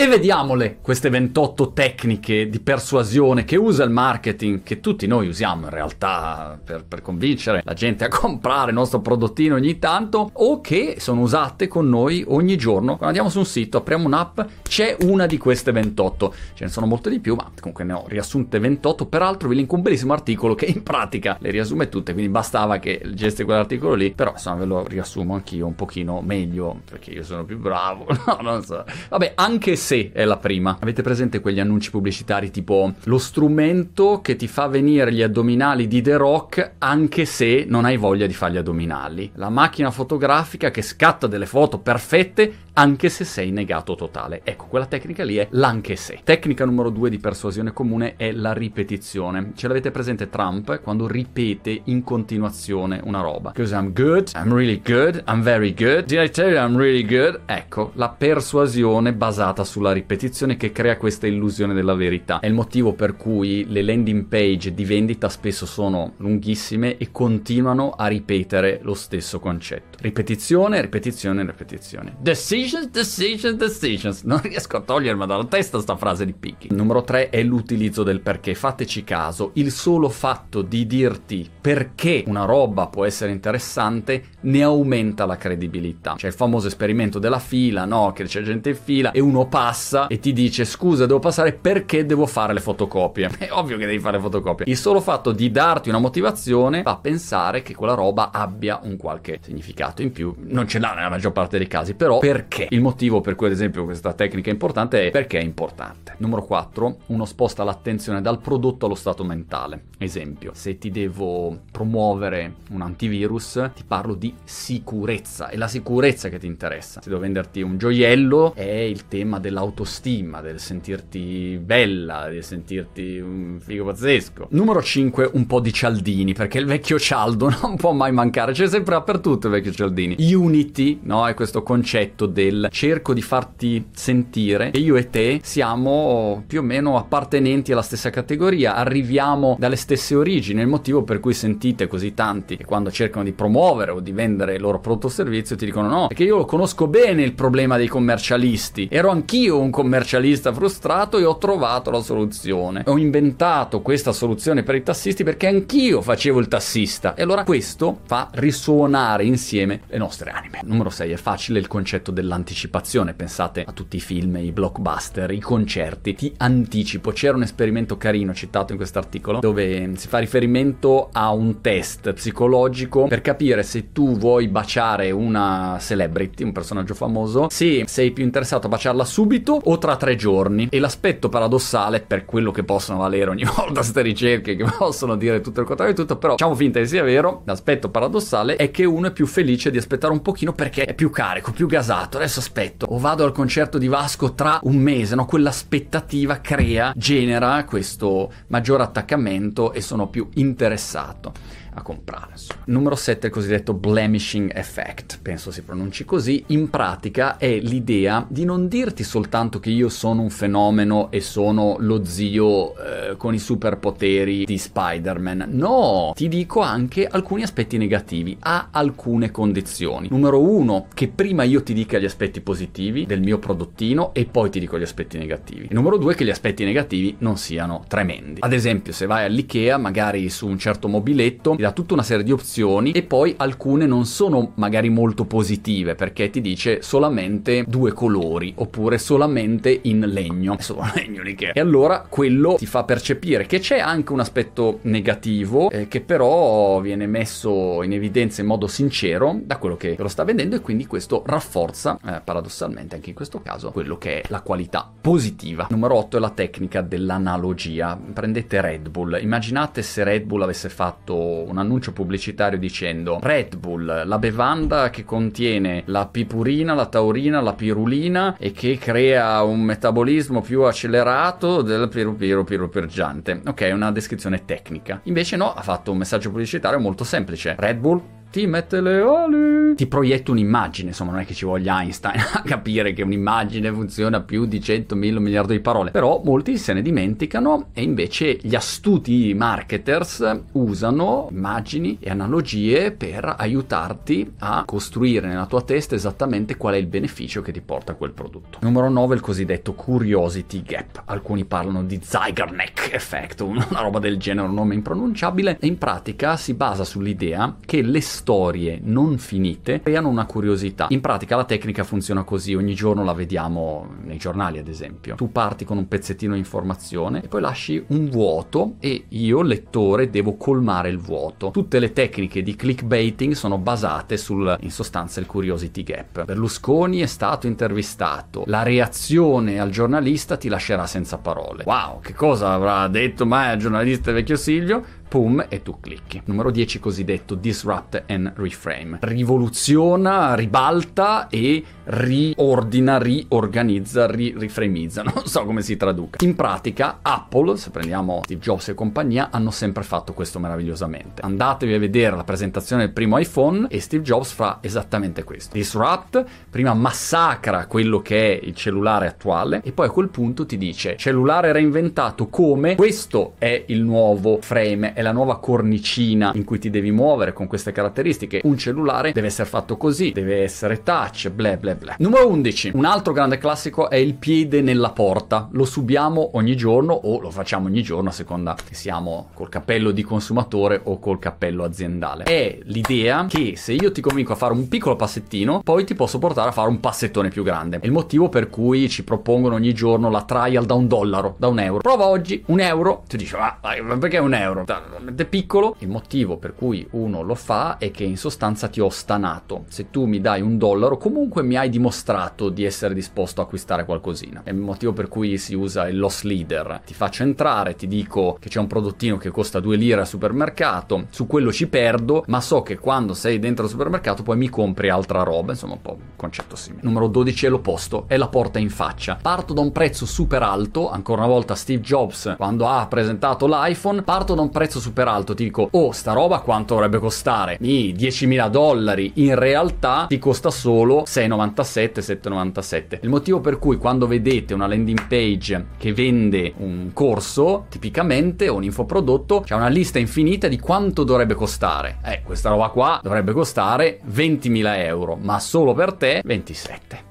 E vediamole queste 28 tecniche di persuasione che usa il marketing, che tutti noi usiamo in realtà per, per, convincere la gente a comprare il nostro prodottino ogni tanto, o che sono usate con noi ogni giorno. Quando andiamo su un sito, apriamo un'app, c'è una di queste 28. Ce ne sono molte di più, ma comunque ne ho riassunte 28. Peraltro vi linko un bellissimo articolo che in pratica le riassume tutte, quindi bastava che leggeste quell'articolo lì, però insomma ve lo riassumo anch'io un pochino meglio, perché io sono più bravo, no, non so. Vabbè, anche se se è la prima. Avete presente quegli annunci pubblicitari tipo lo strumento che ti fa venire gli addominali di The Rock anche se non hai voglia di fare gli addominali? La macchina fotografica che scatta delle foto perfette anche se sei negato totale. Ecco, quella tecnica lì è l'anche se. Tecnica numero due di persuasione comune è la ripetizione. Ce l'avete presente Trump quando ripete in continuazione una roba? Because I'm good, I'm really good, I'm very good. Did I tell you I'm really good? Ecco, la persuasione basata sulla ripetizione che crea questa illusione della verità. È il motivo per cui le landing page di vendita spesso sono lunghissime e continuano a ripetere lo stesso concetto. Ripetizione, ripetizione, ripetizione. Decision decisions, decisions, decisions. Non riesco a togliermi dalla testa sta frase di Picchi. Numero 3 è l'utilizzo del perché. Fateci caso, il solo fatto di dirti perché una roba può essere interessante ne aumenta la credibilità. C'è il famoso esperimento della fila, no? Che c'è gente in fila e uno passa e ti dice scusa, devo passare perché devo fare le fotocopie. È ovvio che devi fare le fotocopie. Il solo fatto di darti una motivazione fa pensare che quella roba abbia un qualche significato in più. Non ce l'ha nella maggior parte dei casi, però perché perché. Il motivo per cui ad esempio questa tecnica è importante è perché è importante. Numero 4, uno sposta l'attenzione dal prodotto allo stato mentale. Esempio, se ti devo promuovere un antivirus, ti parlo di sicurezza, è la sicurezza che ti interessa. Se devo venderti un gioiello, è il tema dell'autostima, del sentirti bella, di sentirti un figo pazzesco. Numero 5, un po' di cialdini, perché il vecchio cialdo non può mai mancare, c'è sempre dappertutto il vecchio cialdini. Unity, no, è questo concetto del del cerco di farti sentire. Che io e te siamo più o meno appartenenti alla stessa categoria, arriviamo dalle stesse origini, il motivo per cui sentite così tanti che quando cercano di promuovere o di vendere il loro prodotto o servizio ti dicono no, perché io conosco bene il problema dei commercialisti, ero anch'io un commercialista frustrato e ho trovato la soluzione, ho inventato questa soluzione per i tassisti perché anch'io facevo il tassista. E allora questo fa risuonare insieme le nostre anime. Numero 6 è facile il concetto della dell'anticipazione, pensate a tutti i film, i blockbuster, i concerti, ti anticipo. C'era un esperimento carino citato in quest'articolo dove si fa riferimento a un test psicologico per capire se tu vuoi baciare una celebrity, un personaggio famoso, se sei più interessato a baciarla subito o tra tre giorni. E l'aspetto paradossale, per quello che possono valere ogni volta queste ricerche, che possono dire tutto il contrario di tutto, però facciamo finta che sia vero, l'aspetto paradossale è che uno è più felice di aspettare un pochino perché è più carico, più gasato adesso aspetto, o vado al concerto di Vasco tra un mese, no? Quell'aspettativa crea, genera questo maggiore attaccamento e sono più interessato a comprare. Numero 7 il cosiddetto blemishing effect, penso si pronunci così, in pratica è l'idea di non dirti soltanto che io sono un fenomeno e sono lo zio eh, con i superpoteri di Spider-Man, no, ti dico anche alcuni aspetti negativi, a alcune condizioni. Numero 1, che prima io ti dica gli aspetti positivi del mio prodottino e poi ti dico gli aspetti negativi. E numero 2, che gli aspetti negativi non siano tremendi. Ad esempio, se vai all'IKEA, magari su un certo mobiletto, ti dà tutta una serie di opzioni e poi alcune non sono magari molto positive perché ti dice solamente due colori oppure solamente in legno. Solo legno lì che. E allora quello ti fa percepire che c'è anche un aspetto negativo eh, che però viene messo in evidenza in modo sincero da quello che lo sta vendendo e quindi questo rafforza eh, paradossalmente anche in questo caso quello che è la qualità positiva. Numero 8 è la tecnica dell'analogia. Prendete Red Bull. Immaginate se Red Bull avesse fatto un annuncio pubblicitario dicendo Red Bull, la bevanda che contiene la pipurina, la taurina, la pirulina e che crea un metabolismo più accelerato del pirupiro pirupirgiante. Ok, una descrizione tecnica. Invece no, ha fatto un messaggio pubblicitario molto semplice. Red Bull ti mette le ali, ti proietta un'immagine, insomma non è che ci voglia Einstein a capire che un'immagine funziona più di 100.000 miliardi di parole, però molti se ne dimenticano e invece gli astuti marketers usano immagini e analogie per aiutarti a costruire nella tua testa esattamente qual è il beneficio che ti porta quel prodotto. Numero 9 il cosiddetto curiosity gap. Alcuni parlano di Zeigarnik effect, una roba del genere, un nome impronunciabile, e in pratica si basa sull'idea che le storie non finite creano una curiosità. In pratica la tecnica funziona così, ogni giorno la vediamo nei giornali ad esempio. Tu parti con un pezzettino di informazione e poi lasci un vuoto e io, lettore, devo colmare il vuoto. Tutte le tecniche di clickbaiting sono basate sul, in sostanza, il curiosity gap. Berlusconi è stato intervistato, la reazione al giornalista ti lascerà senza parole. Wow, che cosa avrà detto mai al giornalista vecchio Silvio? Pum, e tu clicchi. Numero 10 cosiddetto disrupt and reframe. Rivoluziona, ribalta e riordina, riorganizza, ri- riframizza, non so come si traduca. In pratica Apple, se prendiamo Steve Jobs e compagnia, hanno sempre fatto questo meravigliosamente. Andatevi a vedere la presentazione del primo iPhone e Steve Jobs fa esattamente questo. Disrupt, prima massacra quello che è il cellulare attuale e poi a quel punto ti dice cellulare reinventato come questo è il nuovo frame, è la nuova cornicina in cui ti devi muovere con queste caratteristiche. Un cellulare deve essere fatto così, deve essere touch, bla bla bla. Numero 11. Un altro grande classico è il piede nella porta. Lo subiamo ogni giorno o lo facciamo ogni giorno a seconda che siamo col cappello di consumatore o col cappello aziendale. È l'idea che se io ti convinco a fare un piccolo passettino, poi ti posso portare a fare un passettone più grande. È il motivo per cui ci propongono ogni giorno la trial da un dollaro, da un euro. Prova oggi un euro, ti dici, ah, perché un euro? Veramente piccolo. Il motivo per cui uno lo fa è che in sostanza ti ho stanato. Se tu mi dai un dollaro, comunque mi hai dimostrato di essere disposto a acquistare qualcosina. È il motivo per cui si usa il loss leader. Ti faccio entrare, ti dico che c'è un prodottino che costa 2 lire al supermercato, su quello ci perdo, ma so che quando sei dentro il supermercato poi mi compri altra roba. Insomma, un po' un concetto simile. Numero 12 è l'opposto, è la porta in faccia. Parto da un prezzo super alto, ancora una volta Steve Jobs quando ha presentato l'iPhone, parto da un prezzo super alto, ti dico, oh, sta roba quanto dovrebbe costare? I 10.000 dollari, in realtà ti costa solo 6,97, 7,97. Il motivo per cui quando vedete una landing page che vende un corso, tipicamente, o un infoprodotto, c'è una lista infinita di quanto dovrebbe costare. Eh, questa roba qua dovrebbe costare 20.000 euro, ma solo per te 27.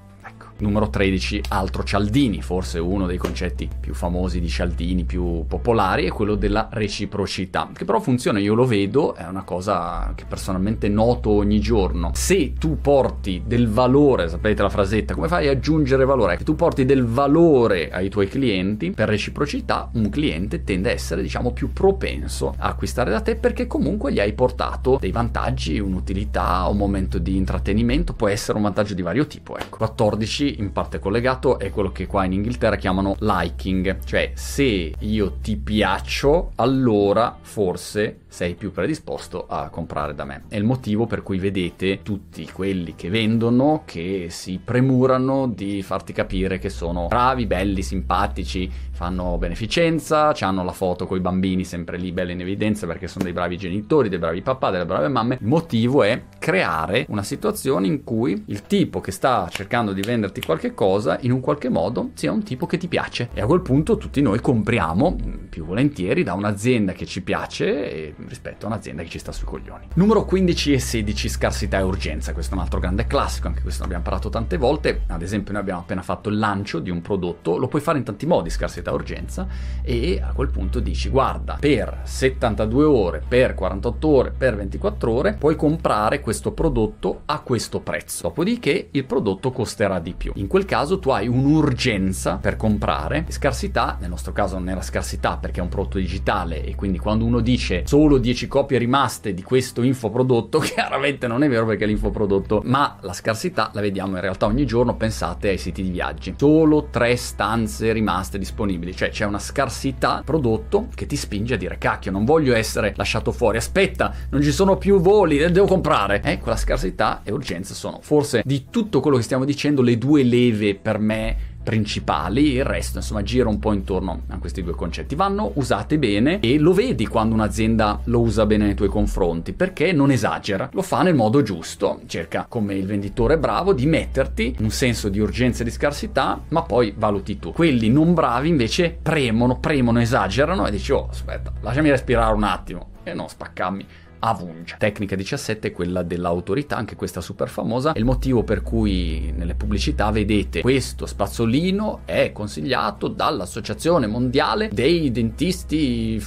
Numero 13, altro Cialdini, forse uno dei concetti più famosi di Cialdini, più popolari, è quello della reciprocità, che però funziona, io lo vedo, è una cosa che personalmente noto ogni giorno. Se tu porti del valore, sapete la frasetta, come fai ad aggiungere valore? Che tu porti del valore ai tuoi clienti, per reciprocità un cliente tende a essere, diciamo, più propenso a acquistare da te perché comunque gli hai portato dei vantaggi, un'utilità, un momento di intrattenimento, può essere un vantaggio di vario tipo, ecco. 14 in parte collegato è quello che qua in Inghilterra chiamano liking, cioè se io ti piaccio, allora forse sei più predisposto a comprare da me. È il motivo per cui vedete tutti quelli che vendono che si premurano di farti capire che sono bravi, belli, simpatici, fanno beneficenza, hanno la foto con i bambini sempre lì bella in evidenza perché sono dei bravi genitori, dei bravi papà, delle brave mamme. Il motivo è creare una situazione in cui il tipo che sta cercando di venderti qualche cosa in un qualche modo sia un tipo che ti piace e a quel punto tutti noi compriamo più volentieri da un'azienda che ci piace rispetto a un'azienda che ci sta sui coglioni. Numero 15 e 16 scarsità e urgenza, questo è un altro grande classico, anche questo ne abbiamo parlato tante volte, ad esempio noi abbiamo appena fatto il lancio di un prodotto, lo puoi fare in tanti modi scarsità e urgenza e a quel punto dici guarda per 72 ore, per 48 ore, per 24 ore puoi comprare questo prodotto a questo prezzo, dopodiché il prodotto costerà di più. In quel caso tu hai un'urgenza per comprare, scarsità, nel nostro caso non era scarsità perché è un prodotto digitale e quindi quando uno dice solo 10 copie rimaste di questo infoprodotto, chiaramente non è vero perché è l'infoprodotto, ma la scarsità la vediamo in realtà ogni giorno, pensate ai siti di viaggi. Solo 3 stanze rimaste disponibili, cioè c'è una scarsità prodotto che ti spinge a dire cacchio, non voglio essere lasciato fuori, aspetta, non ci sono più voli, devo comprare. Ecco, la scarsità e urgenza sono forse di tutto quello che stiamo dicendo le due leve per me principali, il resto insomma gira un po' intorno a questi due concetti. Vanno usate bene e lo vedi quando un'azienda lo usa bene nei tuoi confronti, perché non esagera, lo fa nel modo giusto, cerca come il venditore bravo di metterti un senso di urgenza e di scarsità, ma poi valuti tu. Quelli non bravi invece premono, premono, esagerano e dici oh aspetta, lasciami respirare un attimo e non spaccarmi Avungia. Tecnica 17 è quella dell'autorità, anche questa super famosa, è il motivo per cui nelle pubblicità vedete questo spazzolino è consigliato dall'Associazione Mondiale dei Dentisti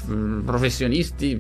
Professionisti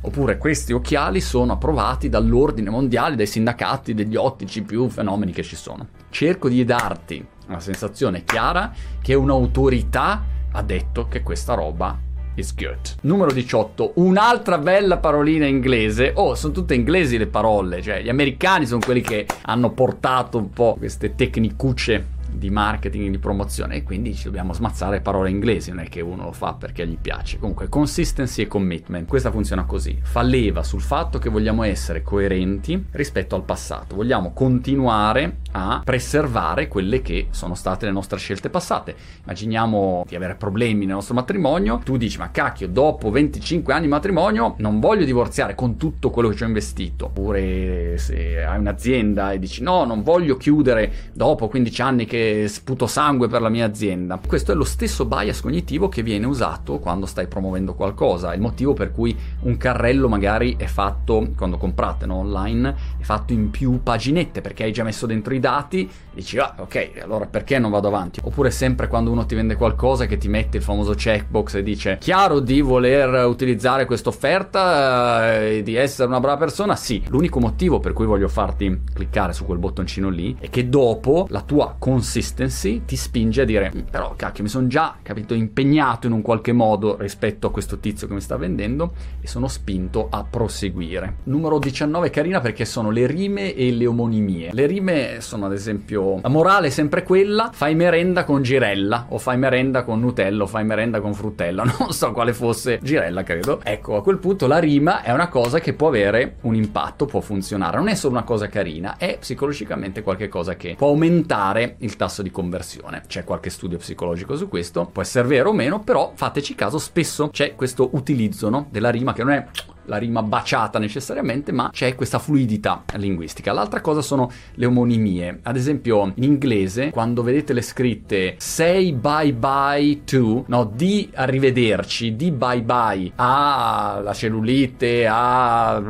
oppure questi occhiali sono approvati dall'Ordine Mondiale dei sindacati degli ottici più fenomeni che ci sono. Cerco di darti la sensazione chiara che un'autorità ha detto che questa roba is good. Numero 18, un'altra bella parolina inglese. Oh, sono tutte inglesi le parole, cioè gli americani sono quelli che hanno portato un po' queste tecnicucce di marketing di promozione e quindi ci dobbiamo smazzare parole inglesi, non è che uno lo fa perché gli piace. Comunque, consistency e commitment, questa funziona così, fa leva sul fatto che vogliamo essere coerenti rispetto al passato, vogliamo continuare a preservare quelle che sono state le nostre scelte passate. Immaginiamo di avere problemi nel nostro matrimonio, tu dici ma cacchio, dopo 25 anni di matrimonio non voglio divorziare con tutto quello che ci ho investito. Oppure se hai un'azienda e dici no, non voglio chiudere dopo 15 anni che sputo sangue per la mia azienda. Questo è lo stesso bias cognitivo che viene usato quando stai promuovendo qualcosa, il motivo per cui un carrello magari è fatto, quando comprate no, online, è fatto in più paginette perché hai già messo dentro i dati, dici ah ok, allora perché non vado avanti? Oppure sempre quando uno ti vende qualcosa che ti mette il famoso checkbox e dice chiaro di voler utilizzare questa offerta e di essere una brava persona? Sì, l'unico motivo per cui voglio farti cliccare su quel bottoncino lì è che dopo la tua consistenza consistency ti spinge a dire mm, però cacchio mi sono già capito impegnato in un qualche modo rispetto a questo tizio che mi sta vendendo e sono spinto a proseguire. Numero 19 è carina perché sono le rime e le omonimie. Le rime sono ad esempio la morale è sempre quella fai merenda con girella o fai merenda con Nutella o fai merenda con fruttella non so quale fosse girella credo. Ecco a quel punto la rima è una cosa che può avere un impatto può funzionare. Non è solo una cosa carina è psicologicamente qualcosa che può aumentare il tasso di conversione. C'è qualche studio psicologico su questo, può essere vero o meno, però fateci caso, spesso c'è questo utilizzo no, della rima che non è la rima baciata necessariamente, ma c'è questa fluidità linguistica. L'altra cosa sono le omonimie. Ad esempio, in inglese, quando vedete le scritte say bye bye to, no, di arrivederci, di bye bye alla cellulite, alla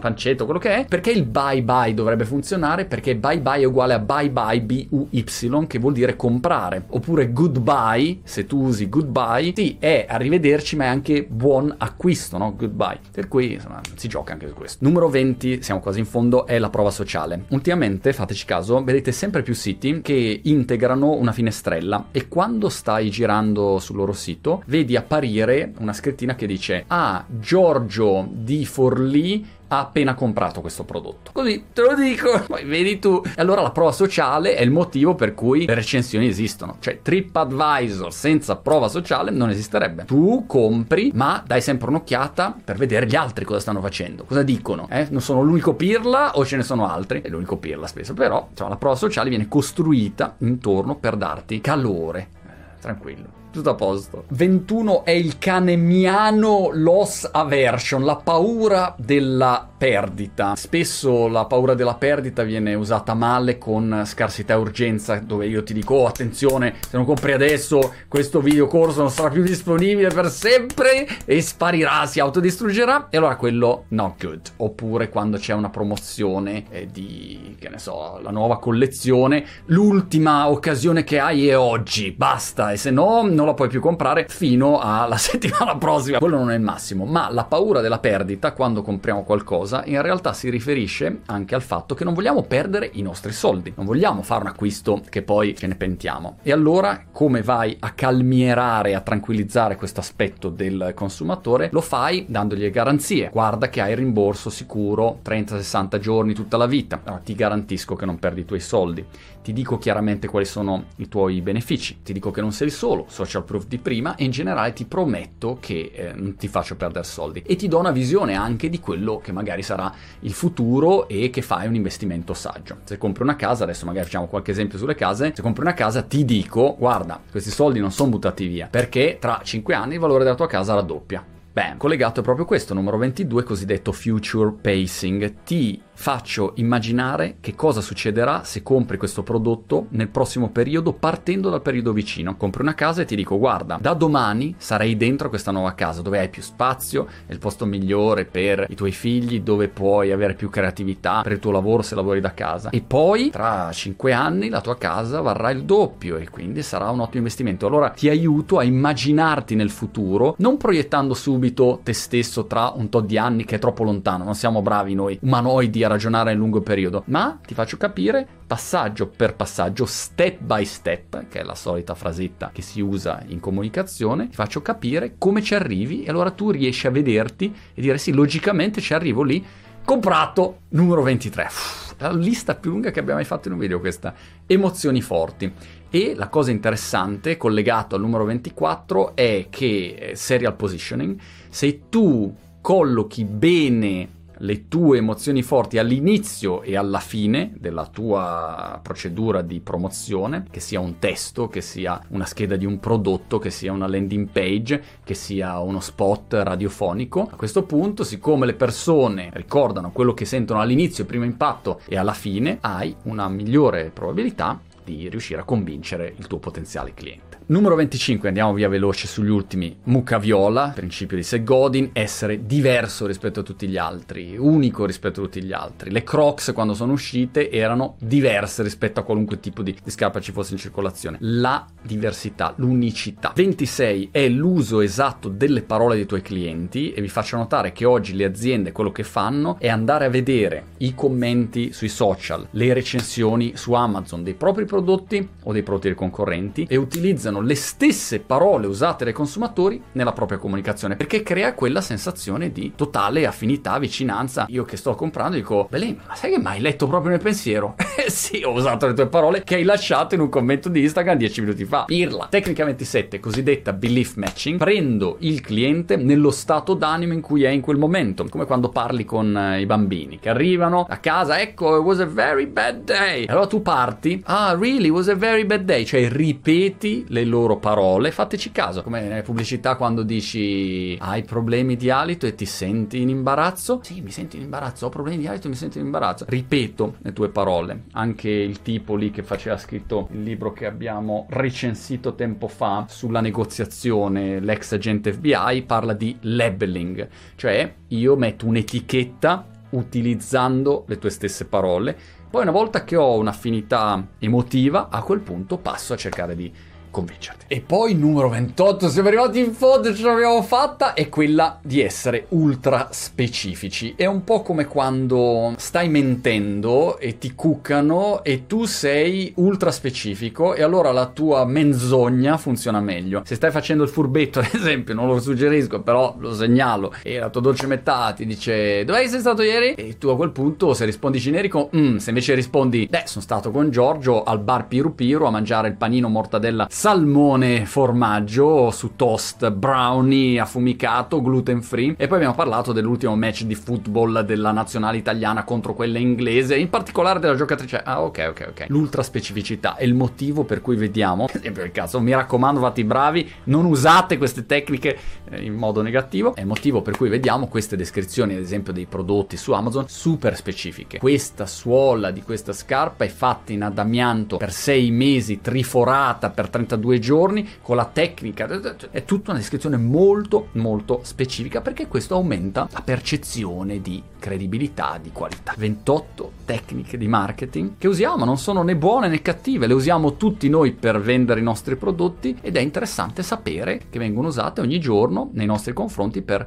pancetta, quello che è, perché il bye bye dovrebbe funzionare? Perché bye bye è uguale a bye bye B-U-Y, che vuol dire comprare. Oppure goodbye, se tu usi goodbye, sì, è arrivederci, ma è anche buon acquisto, no? Good goodbye. Per cui insomma, si gioca anche su questo. Numero 20, siamo quasi in fondo, è la prova sociale. Ultimamente, fateci caso, vedete sempre più siti che integrano una finestrella e quando stai girando sul loro sito vedi apparire una scrittina che dice Ah, Giorgio di Forlì ha appena comprato questo prodotto. Così te lo dico, poi vedi tu. E allora la prova sociale è il motivo per cui le recensioni esistono. Cioè TripAdvisor senza prova sociale non esisterebbe. Tu compri, ma dai sempre un'occhiata per vedere gli altri cosa stanno facendo, cosa dicono. Eh? Non sono l'unico pirla o ce ne sono altri? È l'unico pirla spesso, però insomma, la prova sociale viene costruita intorno per darti calore. Eh, tranquillo tutto a posto. 21 è il canemiano loss aversion, la paura della perdita. Spesso la paura della perdita viene usata male con scarsità e urgenza, dove io ti dico, oh, attenzione, se non compri adesso questo videocorso non sarà più disponibile per sempre e sparirà, si autodistruggerà. E allora quello not good. Oppure quando c'è una promozione eh, di, che ne so, la nuova collezione, l'ultima occasione che hai è oggi, basta, e se no non la puoi più comprare fino alla settimana prossima. Quello non è il massimo, ma la paura della perdita quando compriamo qualcosa cosa in realtà si riferisce anche al fatto che non vogliamo perdere i nostri soldi, non vogliamo fare un acquisto che poi ce ne pentiamo. E allora come vai a calmierare, a tranquillizzare questo aspetto del consumatore? Lo fai dandogli garanzie. Guarda che hai il rimborso sicuro 30-60 giorni tutta la vita. Allora, ti garantisco che non perdi i tuoi soldi. Ti dico chiaramente quali sono i tuoi benefici. Ti dico che non sei solo, so social proof di prima e in generale ti prometto che eh, non ti faccio perdere soldi e ti do una visione anche di quello che magari sarà il futuro e che fai un investimento saggio. Se compri una casa, adesso magari facciamo qualche esempio sulle case, se compri una casa ti dico guarda questi soldi non sono buttati via perché tra 5 anni il valore della tua casa raddoppia. Beh, collegato è proprio questo, numero 22, cosiddetto future pacing. Ti faccio immaginare che cosa succederà se compri questo prodotto nel prossimo periodo partendo dal periodo vicino. Compri una casa e ti dico guarda, da domani sarai dentro questa nuova casa dove hai più spazio, è il posto migliore per i tuoi figli, dove puoi avere più creatività per il tuo lavoro se lavori da casa. E poi tra 5 anni la tua casa varrà il doppio e quindi sarà un ottimo investimento. Allora ti aiuto a immaginarti nel futuro, non proiettando subito te stesso tra un tot di anni che è troppo lontano, non siamo bravi noi umanoidi a ragionare nel lungo periodo, ma ti faccio capire passaggio per passaggio, step by step, che è la solita frasetta che si usa in comunicazione, ti faccio capire come ci arrivi e allora tu riesci a vederti e dire sì, logicamente ci arrivo lì, comprato numero 23. Uff, la lista più lunga che abbiamo mai fatto in un video questa. Emozioni forti. E la cosa interessante, collegato al numero 24, è che eh, serial positioning, se tu collochi bene le tue emozioni forti all'inizio e alla fine della tua procedura di promozione, che sia un testo, che sia una scheda di un prodotto, che sia una landing page, che sia uno spot radiofonico. A questo punto, siccome le persone ricordano quello che sentono all'inizio, primo impatto e alla fine, hai una migliore probabilità di riuscire a convincere il tuo potenziale cliente. Numero 25, andiamo via veloce sugli ultimi. Mucca viola, principio di Segodin, essere diverso rispetto a tutti gli altri, unico rispetto a tutti gli altri. Le Crocs quando sono uscite erano diverse rispetto a qualunque tipo di, di scarpa ci fosse in circolazione. La diversità, l'unicità. 26 è l'uso esatto delle parole dei tuoi clienti e vi faccio notare che oggi le aziende quello che fanno è andare a vedere i commenti sui social, le recensioni su Amazon dei propri prodotti o dei prodotti dei concorrenti e utilizzano le stesse parole usate dai consumatori nella propria comunicazione, perché crea quella sensazione di totale affinità, vicinanza. Io che sto comprando dico, Belen, ma sai che mai hai letto proprio nel pensiero? Eh sì, ho usato le tue parole che hai lasciato in un commento di Instagram 10 minuti fa. Pirla. Tecnica 27, cosiddetta belief matching. Prendo il cliente nello stato d'animo in cui è in quel momento, come quando parli con eh, i bambini che arrivano a casa, ecco, it was a very bad day. Allora tu parti, ah, really, it was a very bad day, cioè ripeti le loro parole, fateci caso, come nelle pubblicità quando dici hai problemi di alito e ti senti in imbarazzo? Sì, mi sento in imbarazzo, ho problemi di alito e mi sento in imbarazzo. Ripeto le tue parole. Anche il tipo lì che faceva scritto il libro che abbiamo recensito tempo fa sulla negoziazione, l'ex agente FBI, parla di labeling, cioè io metto un'etichetta utilizzando le tue stesse parole. Poi una volta che ho un'affinità emotiva, a quel punto passo a cercare di convincerti. E poi numero 28, siamo arrivati in fondo, ce l'abbiamo fatta, è quella di essere ultra specifici. È un po' come quando stai mentendo e ti cuccano e tu sei ultra specifico e allora la tua menzogna funziona meglio. Se stai facendo il furbetto, ad esempio, non lo suggerisco, però lo segnalo, e la tua dolce metà ti dice dove sei stato ieri? E tu a quel punto se rispondi generico, mm, se invece rispondi, beh, sono stato con Giorgio al bar Piru Piru a mangiare il panino mortadella salmone formaggio su toast, brownie affumicato, gluten free e poi abbiamo parlato dell'ultimo match di football della nazionale italiana contro quella inglese, in particolare della giocatrice. Ah, ok, ok, ok. L'ultra specificità è il motivo per cui vediamo, ad esempio il caso, mi raccomando, fate i bravi, non usate queste tecniche eh, in modo negativo, è il motivo per cui vediamo queste descrizioni, ad esempio, dei prodotti su Amazon super specifiche. Questa suola di questa scarpa è fatta in adamianto per 6 mesi, triforata per 30 32 giorni con la tecnica. È tutta una descrizione molto molto specifica perché questo aumenta la percezione di credibilità, di qualità. 28 tecniche di marketing che usiamo, non sono né buone né cattive, le usiamo tutti noi per vendere i nostri prodotti ed è interessante sapere che vengono usate ogni giorno nei nostri confronti per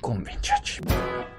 convincerci.